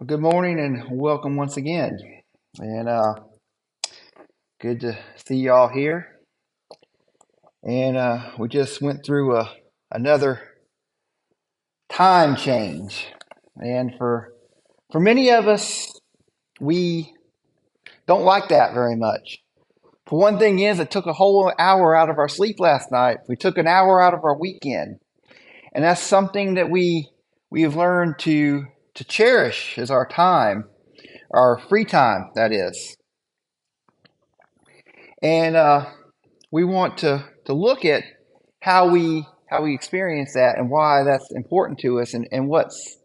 Well, good morning and welcome once again. And uh, good to see y'all here. And uh, we just went through a, another time change. And for for many of us, we don't like that very much. For one thing is it took a whole hour out of our sleep last night. We took an hour out of our weekend. And that's something that we we have learned to to cherish is our time, our free time, that is. And uh, we want to, to look at how we how we experience that and why that's important to us and, and what's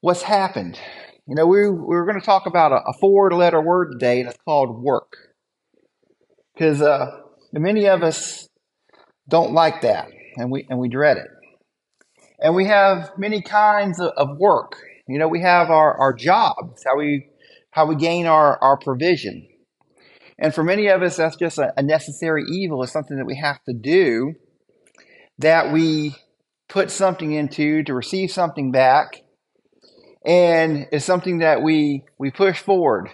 what's happened. You know, we, we were going to talk about a, a four letter word today, and it's called work. Because uh, many of us don't like that, and we, and we dread it. And we have many kinds of, of work. You know, we have our, our jobs, how we how we gain our, our provision. And for many of us, that's just a, a necessary evil. It's something that we have to do, that we put something into to receive something back, and it's something that we we push forward,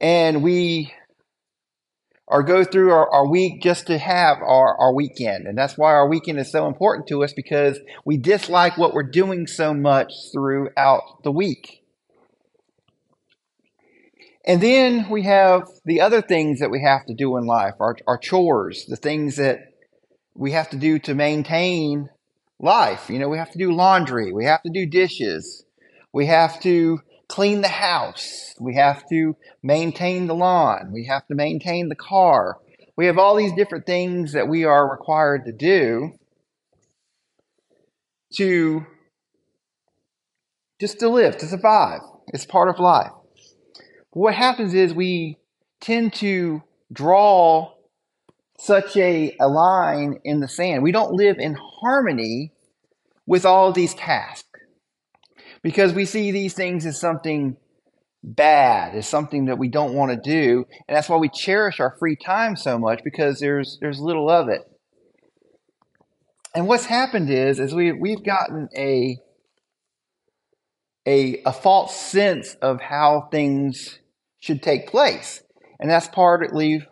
and we or go through our, our week just to have our, our weekend. And that's why our weekend is so important to us because we dislike what we're doing so much throughout the week. And then we have the other things that we have to do in life, our, our chores, the things that we have to do to maintain life. You know, we have to do laundry, we have to do dishes, we have to clean the house. We have to maintain the lawn. We have to maintain the car. We have all these different things that we are required to do to just to live, to survive. It's part of life. But what happens is we tend to draw such a, a line in the sand. We don't live in harmony with all these tasks because we see these things as something bad, as something that we don't want to do, and that's why we cherish our free time so much because there's there's little of it. And what's happened is is we we've gotten a a a false sense of how things should take place. And that's partly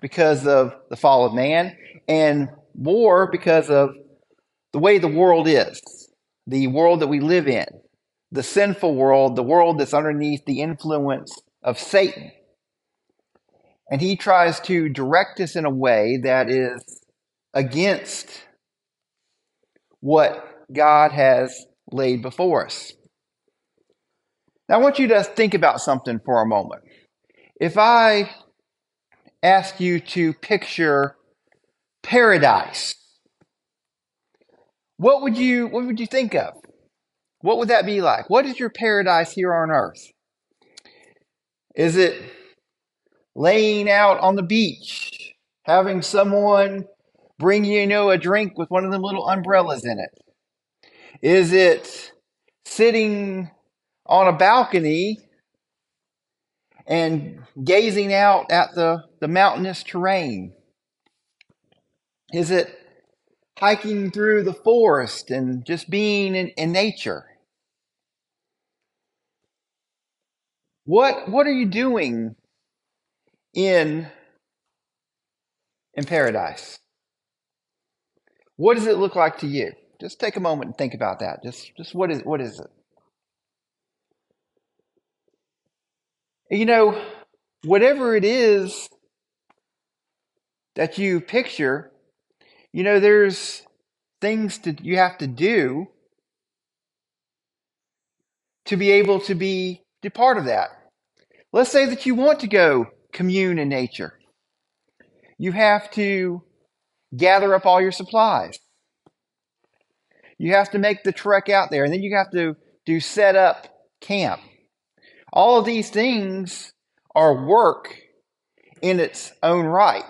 because of the fall of man and more because of the way the world is, the world that we live in the sinful world, the world that's underneath the influence of Satan. And he tries to direct us in a way that is against what God has laid before us. Now, I want you to think about something for a moment. If I ask you to picture paradise, what would you what would you think of? What would that be like? What is your paradise here on earth? Is it laying out on the beach, having someone bring you, you know, a drink with one of them little umbrellas in it? Is it sitting on a balcony and gazing out at the, the mountainous terrain? Is it hiking through the forest and just being in, in nature? What what are you doing in in paradise? What does it look like to you? Just take a moment and think about that. Just just what is what is it? You know, whatever it is that you picture, you know, there's things that you have to do to be able to be, be part of that. Let's say that you want to go commune in nature. You have to gather up all your supplies. You have to make the trek out there, and then you have to do set up camp. All of these things are work in its own right.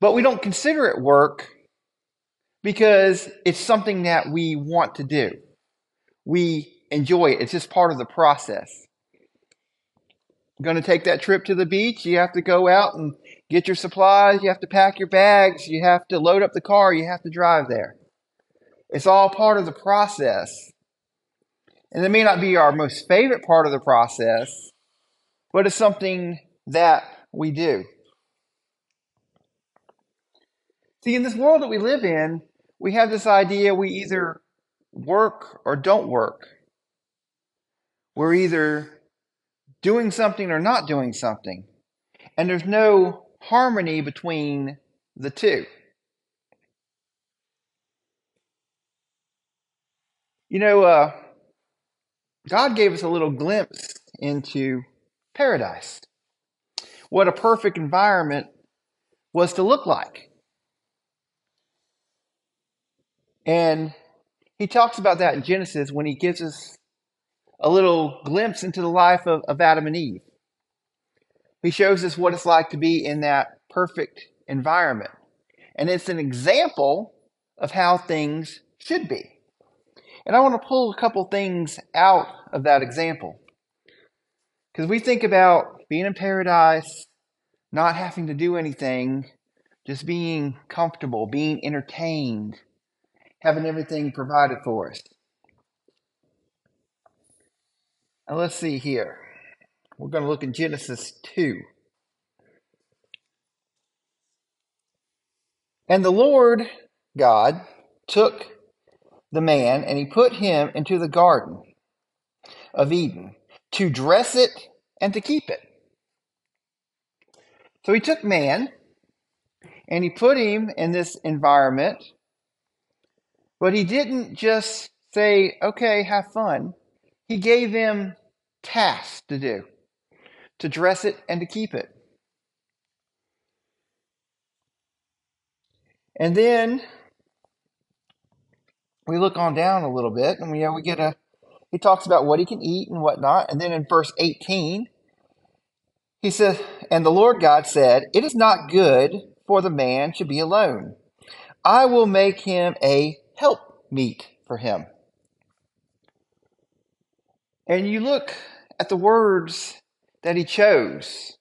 But we don't consider it work because it's something that we want to do. We enjoy it, it's just part of the process going to take that trip to the beach, you have to go out and get your supplies, you have to pack your bags, you have to load up the car, you have to drive there. It's all part of the process. And it may not be our most favorite part of the process, but it's something that we do. See, in this world that we live in, we have this idea we either work or don't work. We're either doing something or not doing something. And there's no harmony between the two. You know, uh, God gave us a little glimpse into paradise, what a perfect environment was to look like. And he talks about that in Genesis when he gives us a little glimpse into the life of, of Adam and Eve. He shows us what it's like to be in that perfect environment. And it's an example of how things should be. And I want to pull a couple things out of that example. Because we think about being in paradise, not having to do anything, just being comfortable, being entertained, having everything provided for us. Now let's see here. We're going to look in Genesis 2. And the Lord God took the man and he put him into the garden of Eden to dress it and to keep it. So he took man and he put him in this environment but he didn't just say, okay, have fun. He gave him tasks to do, to dress it and to keep it. And then we look on down a little bit and we, uh, we get a, he talks about what he can eat and whatnot. And then in verse 18, he says, And the Lord God said, It is not good for the man to be alone. I will make him a help meet for him. And you look at the words that he chose.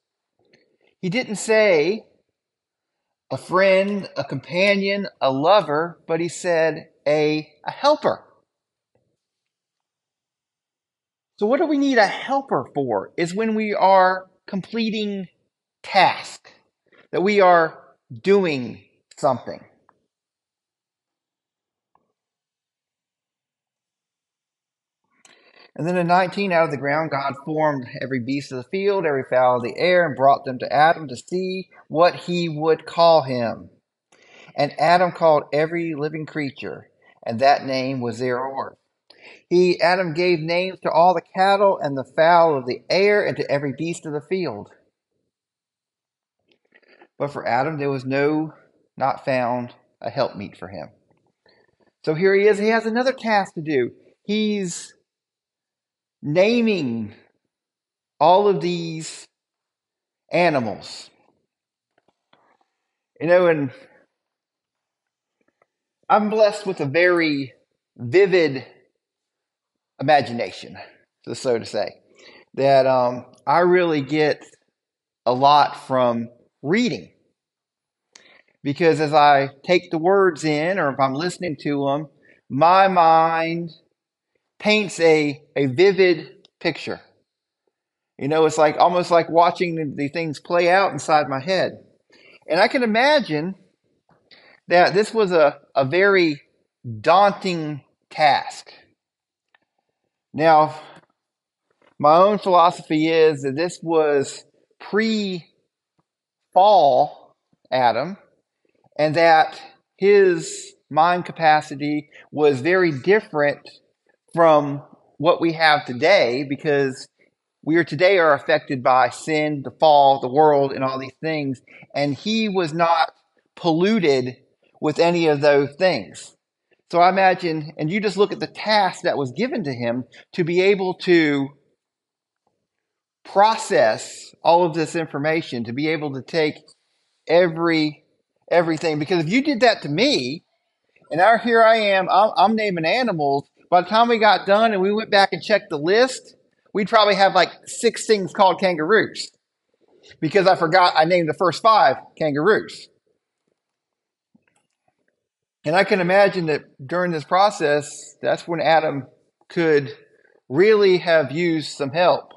He didn't say a friend, a companion, a lover, but he said a, a helper. So, what do we need a helper for? Is when we are completing task, that we are doing something. And then in 19, out of the ground, God formed every beast of the field, every fowl of the air, and brought them to Adam to see what he would call him. And Adam called every living creature, and that name was thereof. He, Adam, gave names to all the cattle and the fowl of the air, and to every beast of the field. But for Adam, there was no, not found, a helpmeet for him. So here he is. He has another task to do. He's naming all of these animals. You know, and I'm blessed with a very vivid imagination, so to say, that um, I really get a lot from reading. Because as I take the words in, or if I'm listening to them, my mind paints a, a vivid picture. You know, it's like almost like watching the, the things play out inside my head. And I can imagine that this was a, a very daunting task. Now, my own philosophy is that this was pre fall Adam, and that his mind capacity was very different from what we have today because we are today are affected by sin, the fall, the world, and all these things. And he was not polluted with any of those things. So I imagine, and you just look at the task that was given to him to be able to process all of this information, to be able to take every everything. Because if you did that to me, and now here I am, I'm, I'm naming animals, by the time we got done and we went back and checked the list, we'd probably have like six things called kangaroos because I forgot I named the first five kangaroos. And I can imagine that during this process, that's when Adam could really have used some help.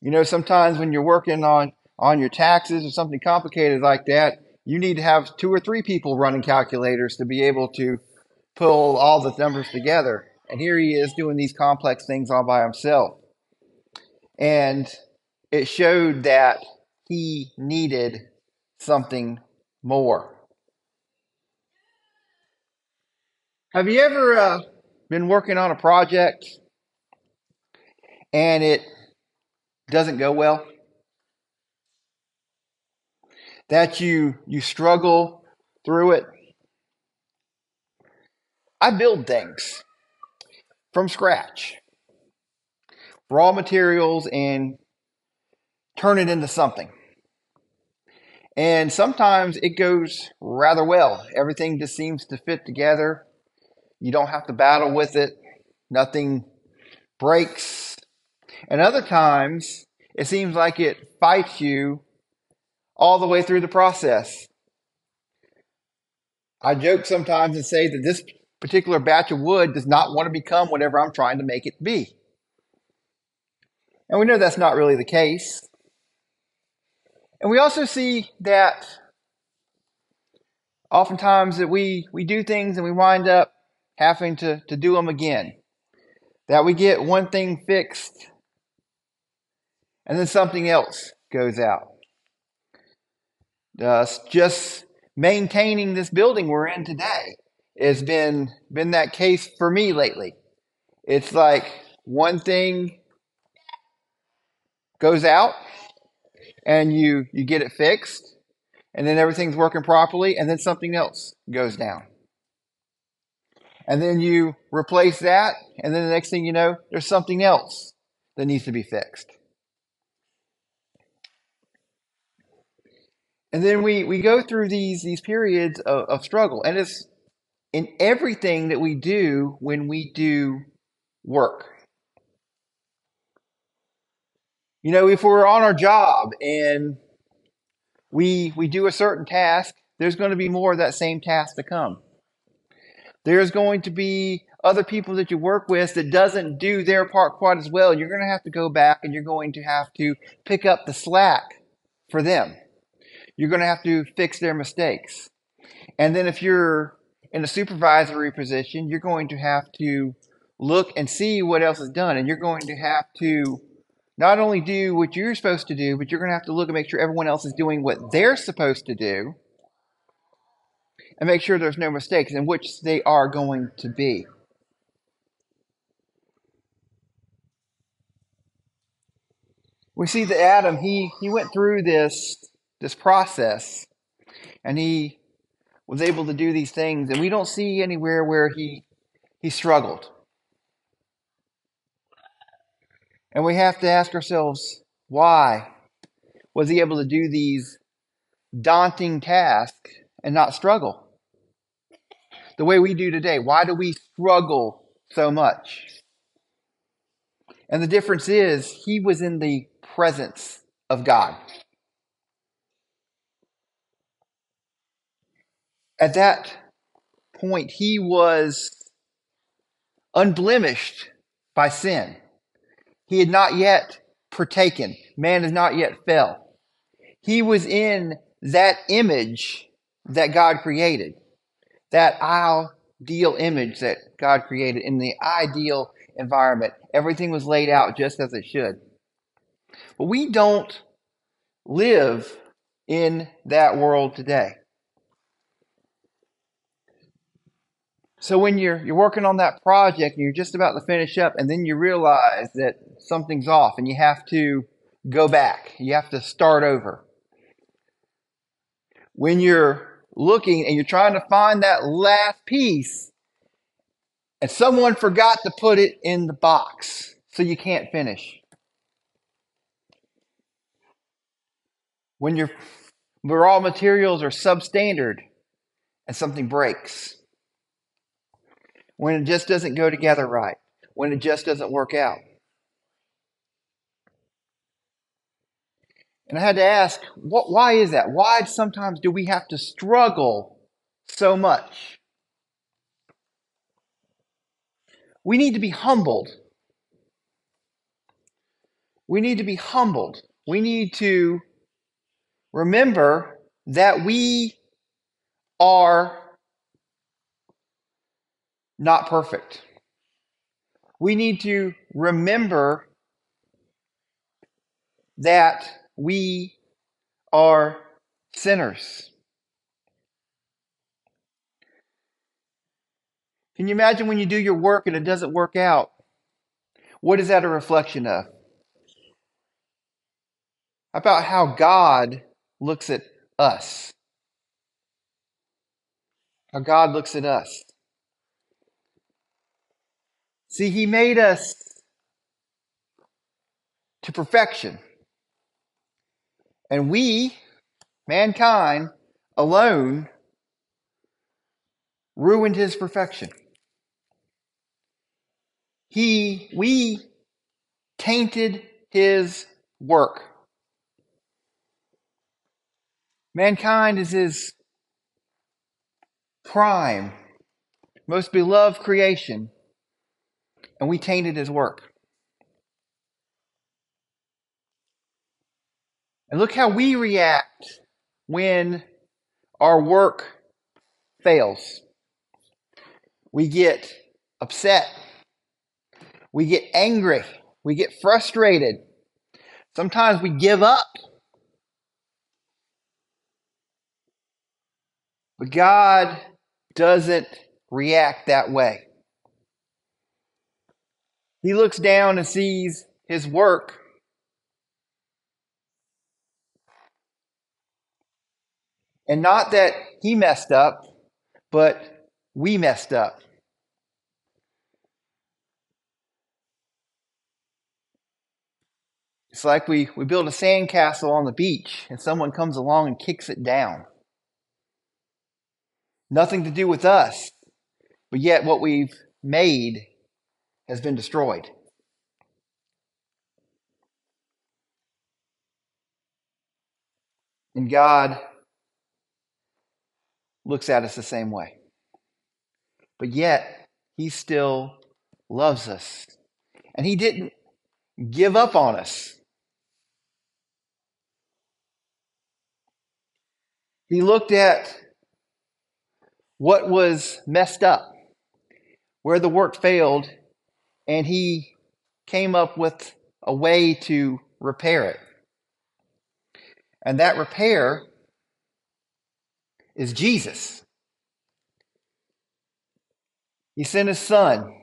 You know, sometimes when you're working on, on your taxes or something complicated like that, you need to have two or three people running calculators to be able to pull all the numbers together. And here he is doing these complex things all by himself. And it showed that he needed something more. Have you ever uh, been working on a project and it doesn't go well? That you you struggle through it? I build things from scratch. Raw materials and turn it into something. And sometimes it goes rather well. Everything just seems to fit together. You don't have to battle with it. Nothing breaks. And other times it seems like it fights you all the way through the process. I joke sometimes and say that this particular batch of wood does not want to become whatever I'm trying to make it be. And we know that's not really the case. And we also see that oftentimes that we, we do things and we wind up having to, to do them again. That we get one thing fixed and then something else goes out. Uh, just maintaining this building we're in today has been been that case for me lately. It's like one thing goes out and you you get it fixed and then everything's working properly and then something else goes down. And then you replace that and then the next thing you know there's something else that needs to be fixed. And then we, we go through these these periods of, of struggle. And it's in everything that we do when we do work. You know, if we're on our job and we we do a certain task, there's going to be more of that same task to come. There's going to be other people that you work with that doesn't do their part quite as well. You're going to have to go back and you're going to have to pick up the slack for them. You're going to have to fix their mistakes. And then if you're in a supervisory position, you're going to have to look and see what else is done. And you're going to have to not only do what you're supposed to do, but you're going to have to look and make sure everyone else is doing what they're supposed to do and make sure there's no mistakes, in which they are going to be. We see that Adam, he, he went through this, this process and he was able to do these things, and we don't see anywhere where he he struggled. And we have to ask ourselves, why was he able to do these daunting tasks and not struggle? The way we do today, why do we struggle so much? And the difference is, he was in the presence of God. At that point, he was unblemished by sin. He had not yet partaken. Man has not yet fell. He was in that image that God created, that ideal image that God created in the ideal environment. Everything was laid out just as it should. But we don't live in that world today. So when you're you're working on that project and you're just about to finish up, and then you realize that something's off, and you have to go back. You have to start over. When you're looking and you're trying to find that last piece, and someone forgot to put it in the box, so you can't finish. When your raw materials are substandard and something breaks when it just doesn't go together right, when it just doesn't work out. And I had to ask, what, why is that? Why sometimes do we have to struggle so much? we need to be humbled. We need to be humbled. We need to remember that we are not perfect. We need to remember that we are sinners. Can you imagine when you do your work and it doesn't work out? What is that a reflection of? About how God looks at us. How God looks at us. See, He made us to perfection. And we, mankind alone, ruined His perfection. He, we tainted His work. Mankind is His prime, most beloved creation and we tainted his work. And look how we react when our work fails. We get upset. We get angry. We get frustrated. Sometimes we give up. But God doesn't react that way. He looks down and sees his work. And not that he messed up, but we messed up. It's like we, we build a sandcastle on the beach and someone comes along and kicks it down. Nothing to do with us, but yet what we've made has been destroyed. And God looks at us the same way. But yet, He still loves us. And He didn't give up on us. He looked at what was messed up, where the work failed, and he came up with a way to repair it. And that repair is Jesus. He sent his son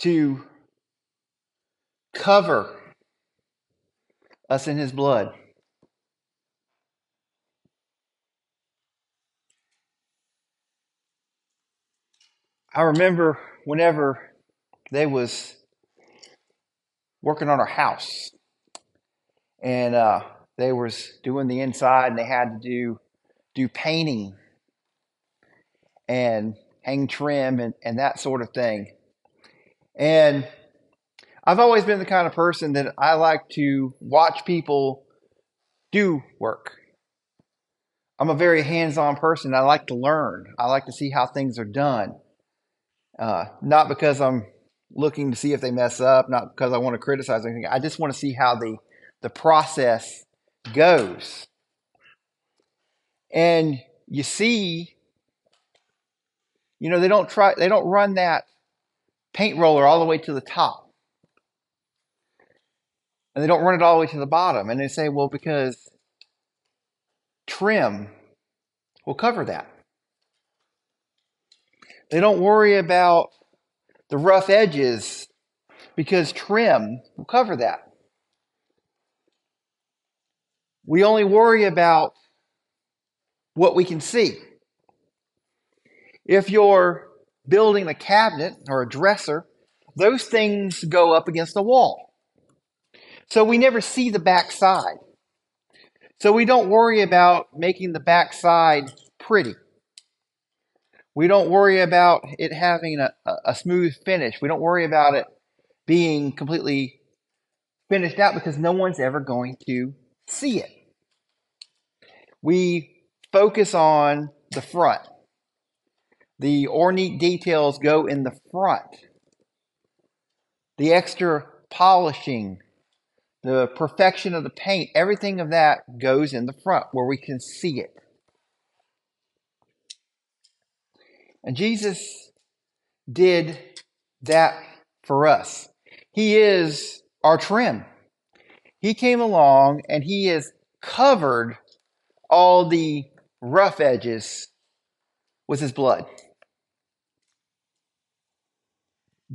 to cover us in his blood. I remember whenever they was working on our house. And uh, they was doing the inside and they had to do do painting and hang trim and, and that sort of thing. And i've always been the kind of person that i like to watch people do work. I'm a very hands-on person. I like to learn. I like to see how things are done uh, not because I'm looking to see if they mess up, not because I want to criticize anything. I just want to see how the the process goes. And you see, you know, they don't try they don't run that paint roller all the way to the top. And they don't run it all the way to the bottom. And they say, well, because trim will cover that. They don't worry about the rough edges because trim will cover that. We only worry about what we can see. If you're building a cabinet or a dresser, those things go up against the wall. So we never see the back side. So we don't worry about making the back side pretty. We don't worry about it having a, a smooth finish. We don't worry about it being completely finished out because no one's ever going to see it. We focus on the front, The ornate details go in the front. The extra polishing, the perfection of the paint, everything of that goes in the front where we can see it. And Jesus did that for us. He is our trim. He came along and he has covered all the rough edges with his blood.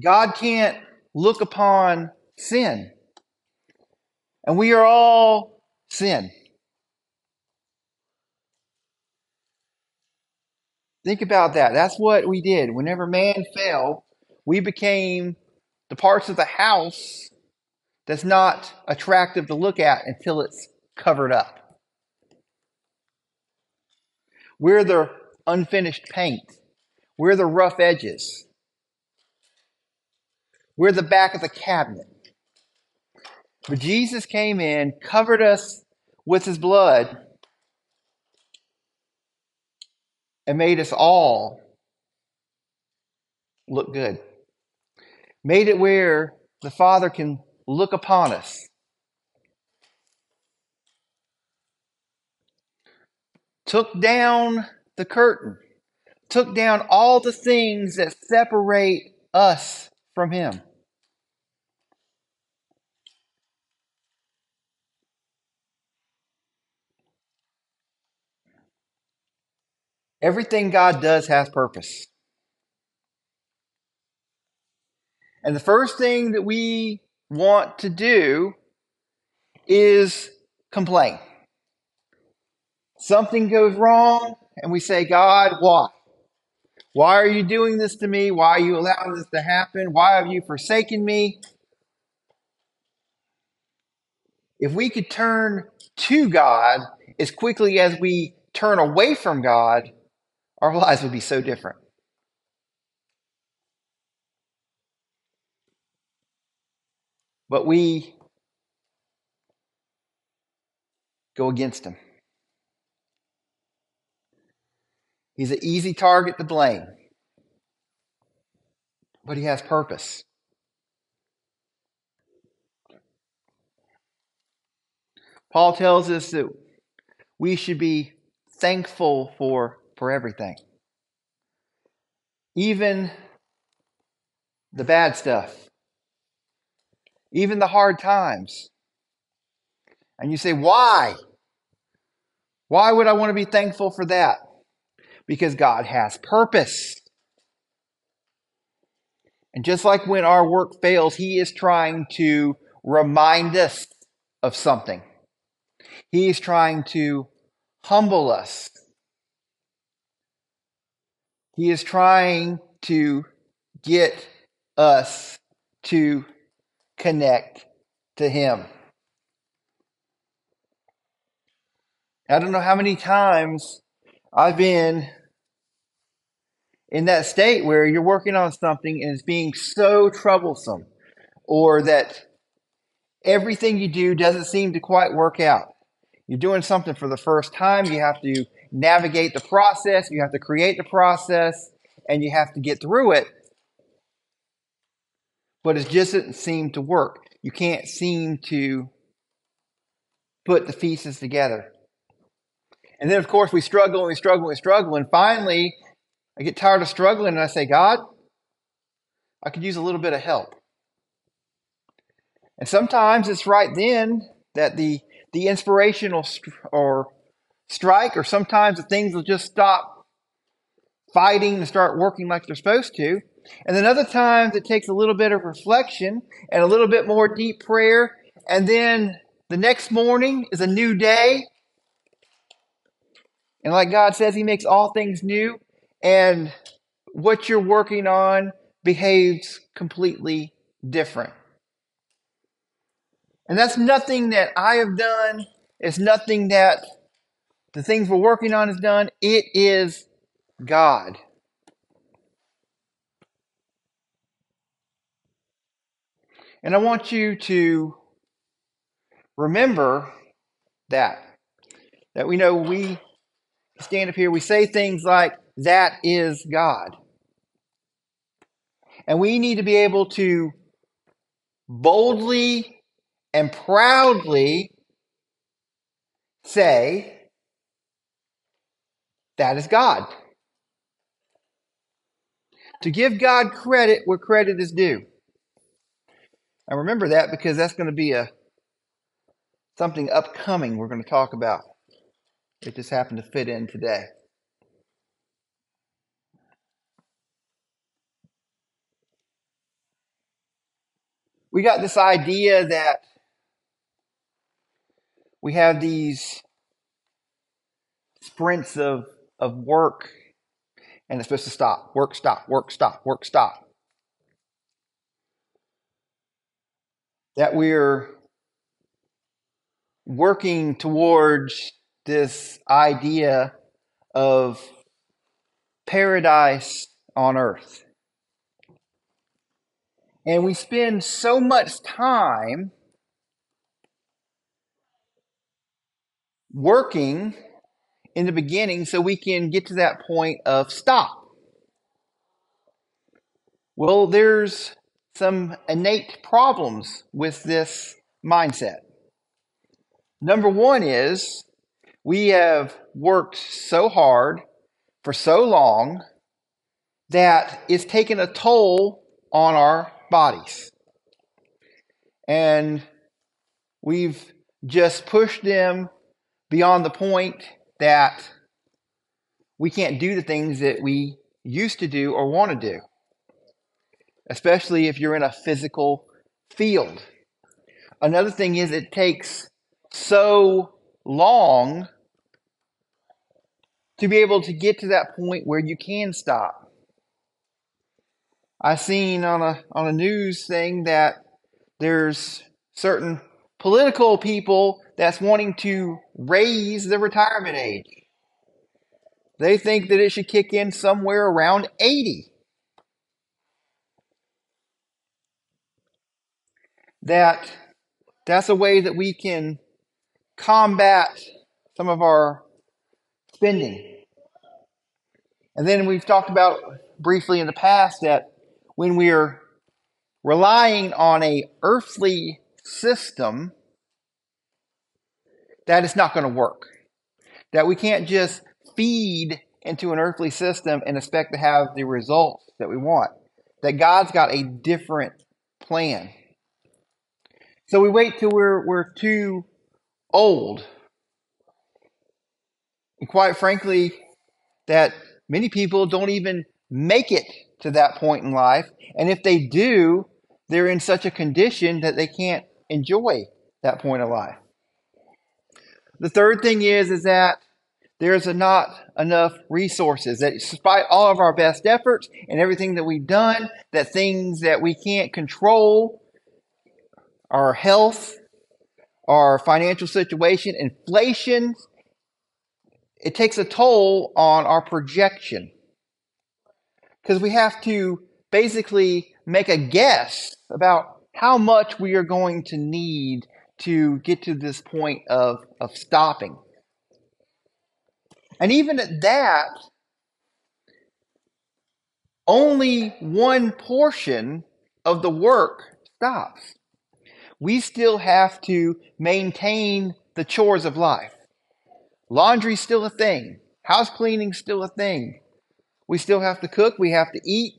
God can't look upon sin. And we are all sin. Think about that. That's what we did. Whenever man fell, we became the parts of the house that's not attractive to look at until it's covered up. We're the unfinished paint. We're the rough edges. We're the back of the cabinet. But Jesus came in, covered us with his blood, and made us all look good. Made it where the Father can look upon us. Took down the curtain, took down all the things that separate us from Him. Everything God does has purpose. And the first thing that we want to do is complain. Something goes wrong, and we say, God, why? Why are you doing this to me? Why are you allowing this to happen? Why have you forsaken me? If we could turn to God as quickly as we turn away from God, our lives would be so different. But we go against him. He's an easy target to blame, but he has purpose. Paul tells us that we should be thankful for for everything. Even the bad stuff, even the hard times. And you say, why? Why would I want to be thankful for that? Because God has purpose. And just like when our work fails, He is trying to remind us of something. He is trying to humble us. He is trying to get us to connect to Him. I don't know how many times I've been in that state where you're working on something and it's being so troublesome, or that everything you do doesn't seem to quite work out. You're doing something for the first time, you have to navigate the process, you have to create the process, and you have to get through it. But it just doesn't seem to work. You can't seem to put the pieces together. And then, of course, we struggle and we struggle and we struggle. And finally, I get tired of struggling and I say, God, I could use a little bit of help. And sometimes it's right then that the, the inspirational or strike, or sometimes the things will just stop fighting and start working like they're supposed to. And then other times it takes a little bit of reflection and a little bit more deep prayer. And then the next morning is a new day. And like God says, He makes all things new. And what you're working on behaves completely different. And that's nothing that I have done. It's nothing that the things we're working on is done. It is God. And I want you to remember that. That we know we stand up here, we say things like, that is God. And we need to be able to boldly and proudly say, that is God. To give God credit where credit is due. And remember that because that's going to be a something upcoming we're going to talk about. It just happened to fit in today. We got this idea that we have these sprints of, of work and it's supposed to stop. Work, stop, work, stop, work, stop. That we're working towards this idea of paradise on earth. And we spend so much time working in the beginning so we can get to that point of stop. Well, there's some innate problems with this mindset. Number one is we have worked so hard for so long that it's taken a toll on our bodies. And we've just pushed them beyond the point that we can't do the things that we used to do or want to do, especially if you're in a physical field. Another thing is it takes so long to be able to get to that point where you can stop. I seen on a on a news thing that there's certain political people that's wanting to raise the retirement age. They think that it should kick in somewhere around 80. That that's a way that we can combat some of our spending. And then we've talked about briefly in the past that when we're relying on a earthly system, that is not going to work. That we can't just feed into an earthly system and expect to have the results that we want. That God's got a different plan. So we wait till we're, we're too old. And quite frankly, that many people don't even make it to that point in life. And if they do, they're in such a condition that they can't enjoy that point of life. The third thing is, is that there's not enough resources that despite all of our best efforts and everything that we've done, that things that we can't control, our health, our financial situation, inflation, it takes a toll on our projection. Because we have to basically make a guess about how much we are going to need to get to this point of, of stopping. And even at that, only one portion of the work stops. We still have to maintain the chores of life. Laundry's still a thing. House cleaning's still a thing. We still have to cook. We have to eat.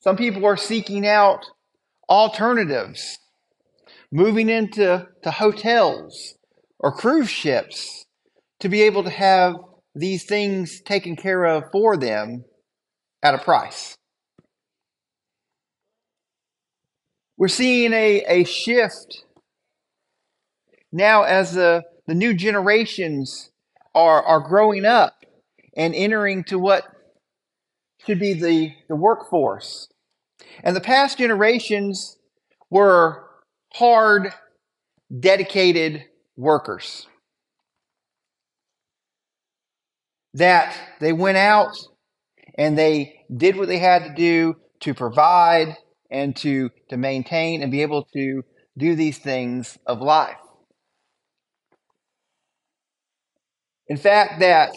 Some people are seeking out alternatives, moving into to hotels or cruise ships to be able to have these things taken care of for them at a price. We're seeing a, a shift now as the, the new generations are, are growing up and entering to what should be the, the workforce. And the past generations were hard, dedicated workers. That they went out and they did what they had to do to provide and to, to maintain and be able to do these things of life. In fact, that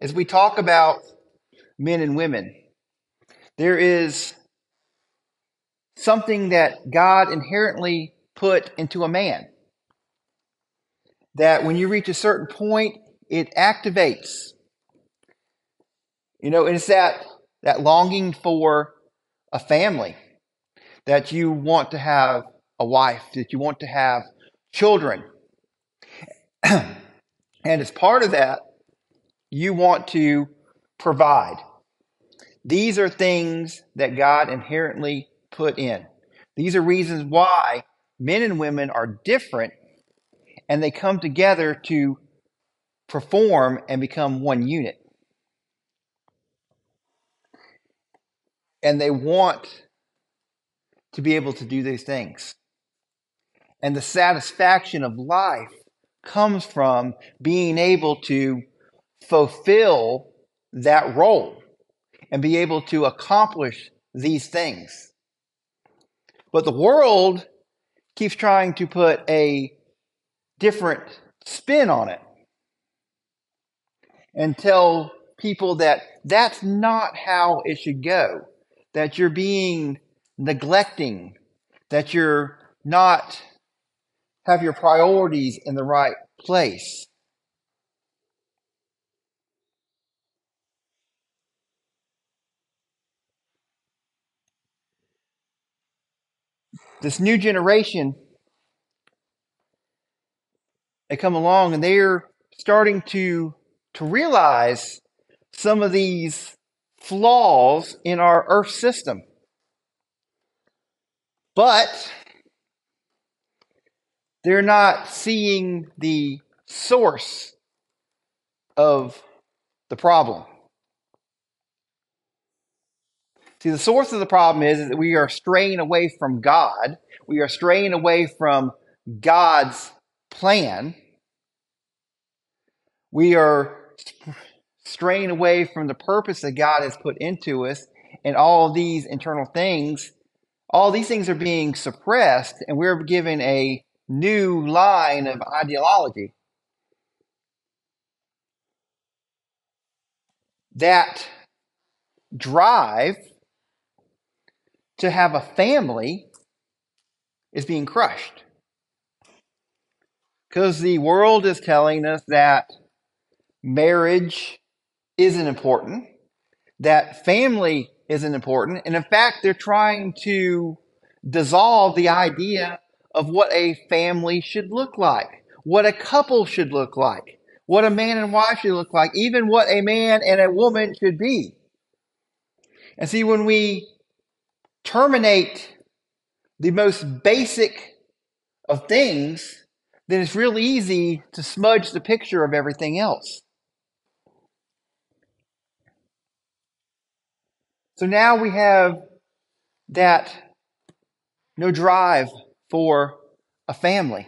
as we talk about men and women, there is something that God inherently put into a man. That when you reach a certain point, it activates. You know, it's that, that longing for a family, that you want to have a wife, that you want to have children. and as part of that, you want to provide. These are things that God inherently put in. These are reasons why men and women are different and they come together to perform and become one unit. And they want to be able to do these things. And the satisfaction of life comes from being able to fulfill that role and be able to accomplish these things. But the world keeps trying to put a different spin on it and tell people that that's not how it should go, that you're being neglecting, that you're not have your priorities in the right place. This new generation, they come along and they're starting to to realize some of these flaws in our earth system. But they're not seeing the source of the problem. See, the source of the problem is, is that we are straying away from God. We are straying away from God's plan. We are straying away from the purpose that God has put into us, and all these internal things, all these things are being suppressed, and we're given a new line of ideology. That drive to have a family is being crushed. Because the world is telling us that marriage isn't important, that family isn't important, and in fact, they're trying to dissolve the idea of what a family should look like, what a couple should look like, what a man and wife should look like, even what a man and a woman should be. And see, when we terminate the most basic of things, then it's real easy to smudge the picture of everything else. So now we have that no drive for a family.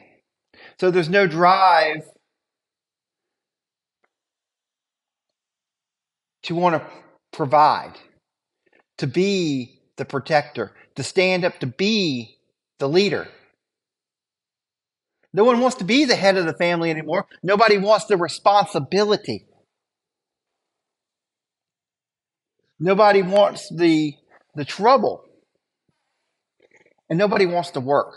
So there's no drive to want to provide, to be the protector, to stand up to be the leader. No one wants to be the head of the family anymore. Nobody wants the responsibility. Nobody wants the, the trouble. And nobody wants to work.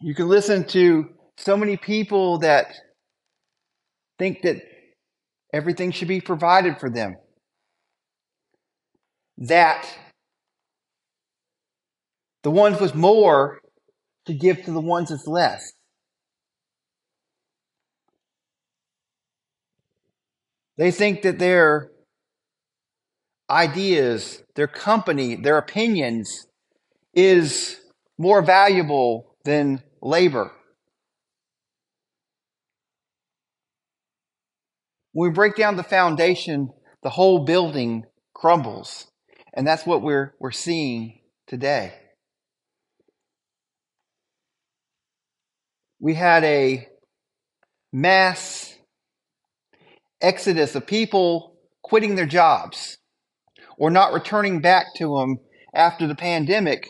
You can listen to so many people that think that everything should be provided for them. That the ones with more to give to the ones with less. They think that their ideas, their company, their opinions is more valuable than labor. When we break down the foundation, the whole building crumbles. And that's what we're, we're seeing today. We had a mass exodus of people quitting their jobs or not returning back to them after the pandemic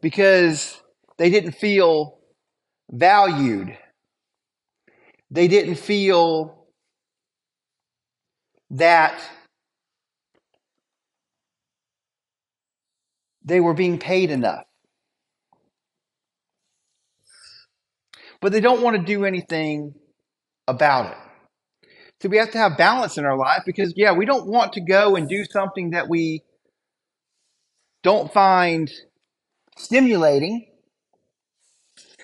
because they didn't feel valued. They didn't feel that they were being paid enough. But they don't want to do anything about it. So we have to have balance in our life because, yeah, we don't want to go and do something that we don't find stimulating.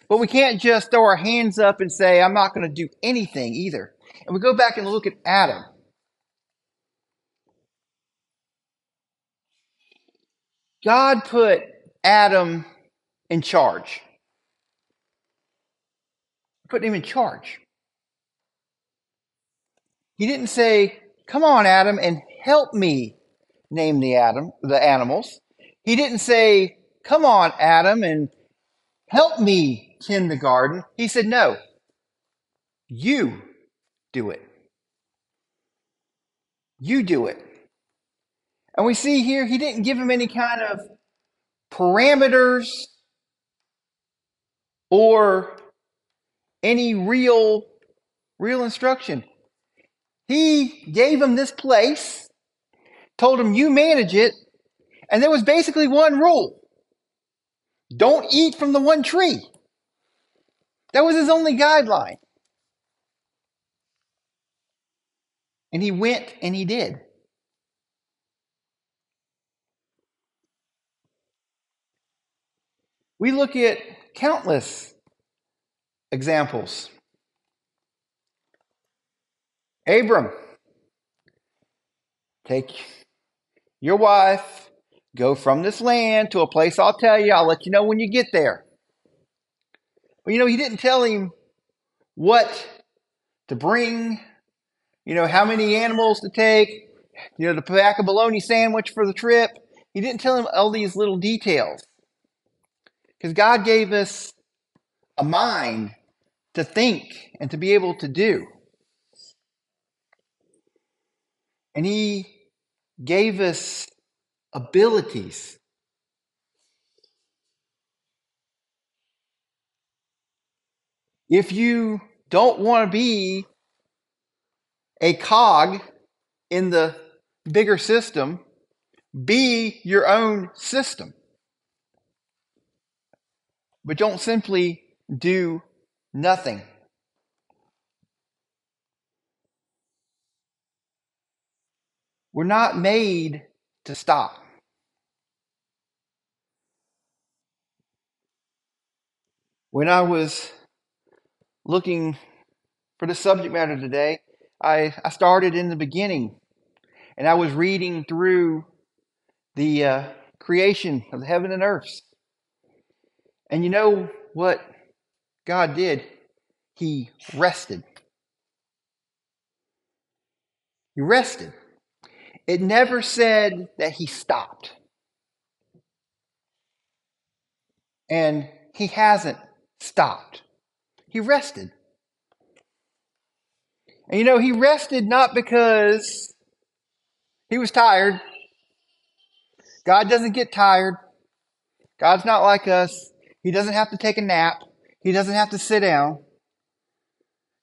But we can't just throw our hands up and say, I'm not going to do anything either. And we go back and look at Adam. God put Adam in charge. Put him in charge. He didn't say, "Come on, Adam, and help me name the Adam the animals." He didn't say, "Come on, Adam, and help me tend the garden." He said, "No. You do it. You do it." And we see here he didn't give him any kind of parameters or any real real instruction. He gave him this place, told him you manage it, and there was basically one rule. Don't eat from the one tree. That was his only guideline. And he went and he did. We look at countless examples. Abram, take your wife, go from this land to a place I'll tell you. I'll let you know when you get there. Well, you know, he didn't tell him what to bring, you know, how many animals to take, you know, the pack a bologna sandwich for the trip. He didn't tell him all these little details. Because God gave us a mind to think and to be able to do. And He gave us abilities. If you don't want to be a cog in the bigger system, be your own system. But don't simply do nothing. We're not made to stop. When I was looking for the subject matter today, I, I started in the beginning and I was reading through the uh, creation of the heaven and earth. And you know what God did? He rested. He rested. It never said that he stopped. And he hasn't stopped. He rested. And you know, he rested not because he was tired. God doesn't get tired. God's not like us. He doesn't have to take a nap. He doesn't have to sit down.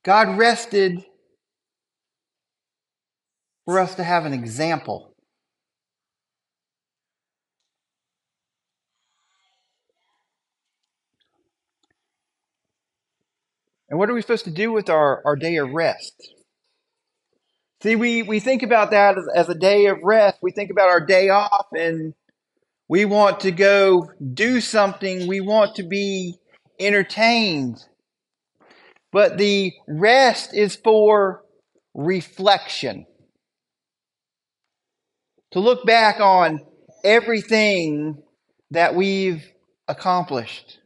God rested for us to have an example. And what are we supposed to do with our, our day of rest? See, we, we think about that as, as a day of rest. We think about our day off and we want to go do something. We want to be entertained. But the rest is for reflection. To look back on everything that we've accomplished.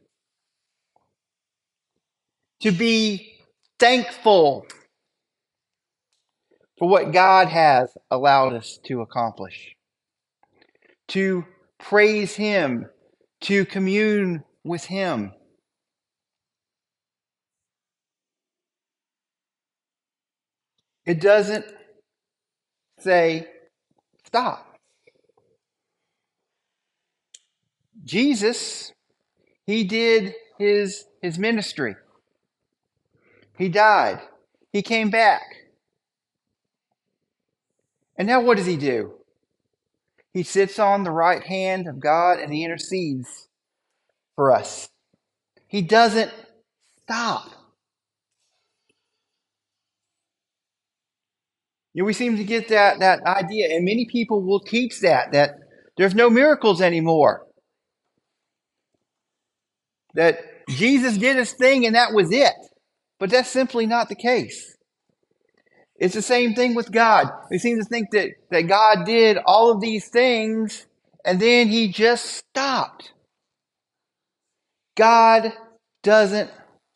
To be thankful for what God has allowed us to accomplish. To praise Him, to commune with Him. It doesn't say stop. Jesus, he did his, his ministry. He died. He came back. And now what does he do? He sits on the right hand of God and he intercedes for us. He doesn't stop. You know, we seem to get that, that idea, and many people will teach that, that there's no miracles anymore. That Jesus did his thing and that was it. But that's simply not the case. It's the same thing with God. We seem to think that, that God did all of these things and then he just stopped. God doesn't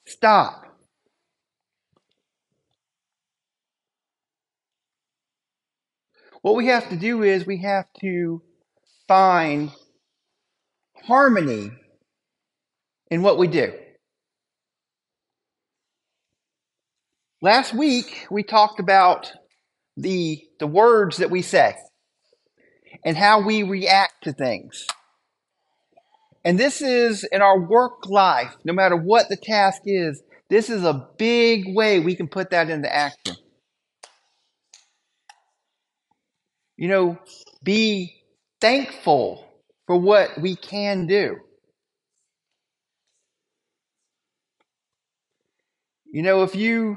stop. What we have to do is we have to find harmony in what we do. Last week, we talked about the, the words that we say and how we react to things. And this is in our work life, no matter what the task is, this is a big way we can put that into action. You know, be thankful for what we can do. You know, if you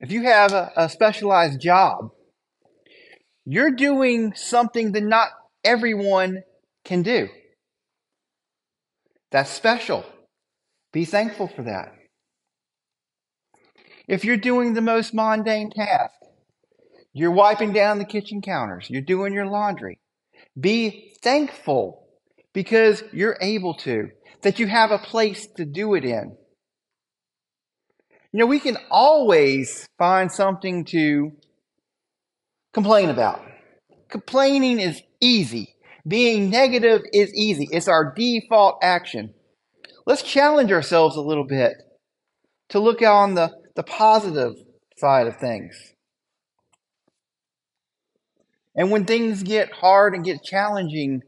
if you have a, a specialized job, you're doing something that not everyone can do. That's special. Be thankful for that. If you're doing the most mundane task, you're wiping down the kitchen counters, you're doing your laundry, be thankful because you're able to, that you have a place to do it in. You know, we can always find something to complain about. Complaining is easy. Being negative is easy. It's our default action. Let's challenge ourselves a little bit to look on the, the positive side of things. And when things get hard and get challenging,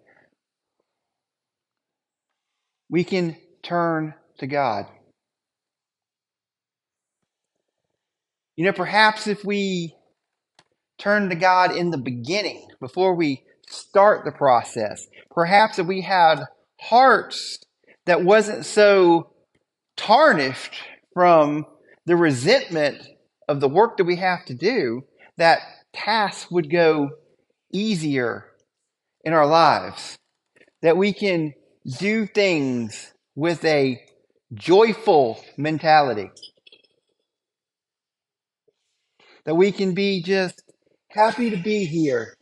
we can turn to God. You know, perhaps if we turn to God in the beginning, before we start the process, perhaps if we had hearts that wasn't so tarnished from the resentment of the work that we have to do, that tasks would go easier in our lives. That we can do things with a joyful mentality. That we can be just happy to be here.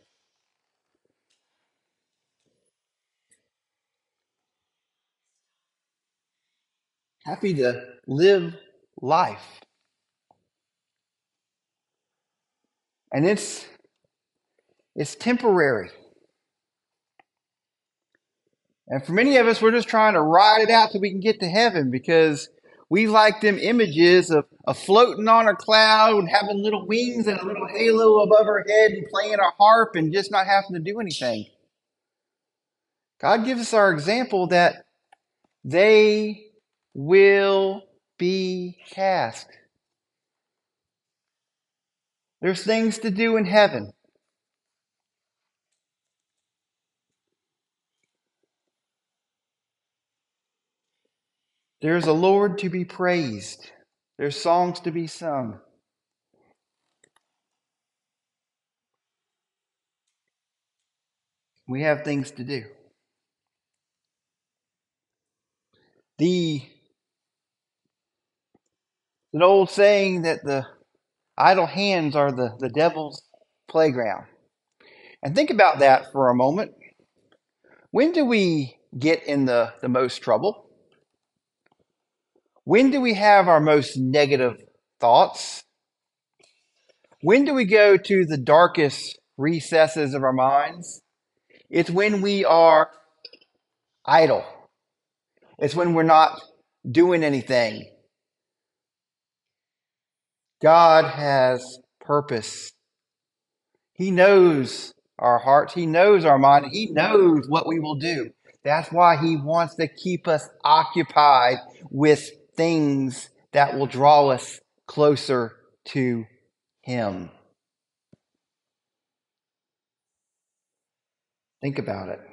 Happy to live life. And it's it's temporary. And for many of us, we're just trying to ride it out till we can get to heaven because we like them images of, of floating on a cloud and having little wings and a little halo above our head and playing a harp and just not having to do anything. God gives us our example that they will be cast. There's things to do in heaven. There's a Lord to be praised. There's songs to be sung. We have things to do. The an old saying that the idle hands are the, the devil's playground. And think about that for a moment. When do we get in the, the most trouble? When do we have our most negative thoughts? When do we go to the darkest recesses of our minds? It's when we are idle. It's when we're not doing anything. God has purpose. He knows our hearts. He knows our mind. He knows what we will do. That's why he wants to keep us occupied with things that will draw us closer to Him. Think about it.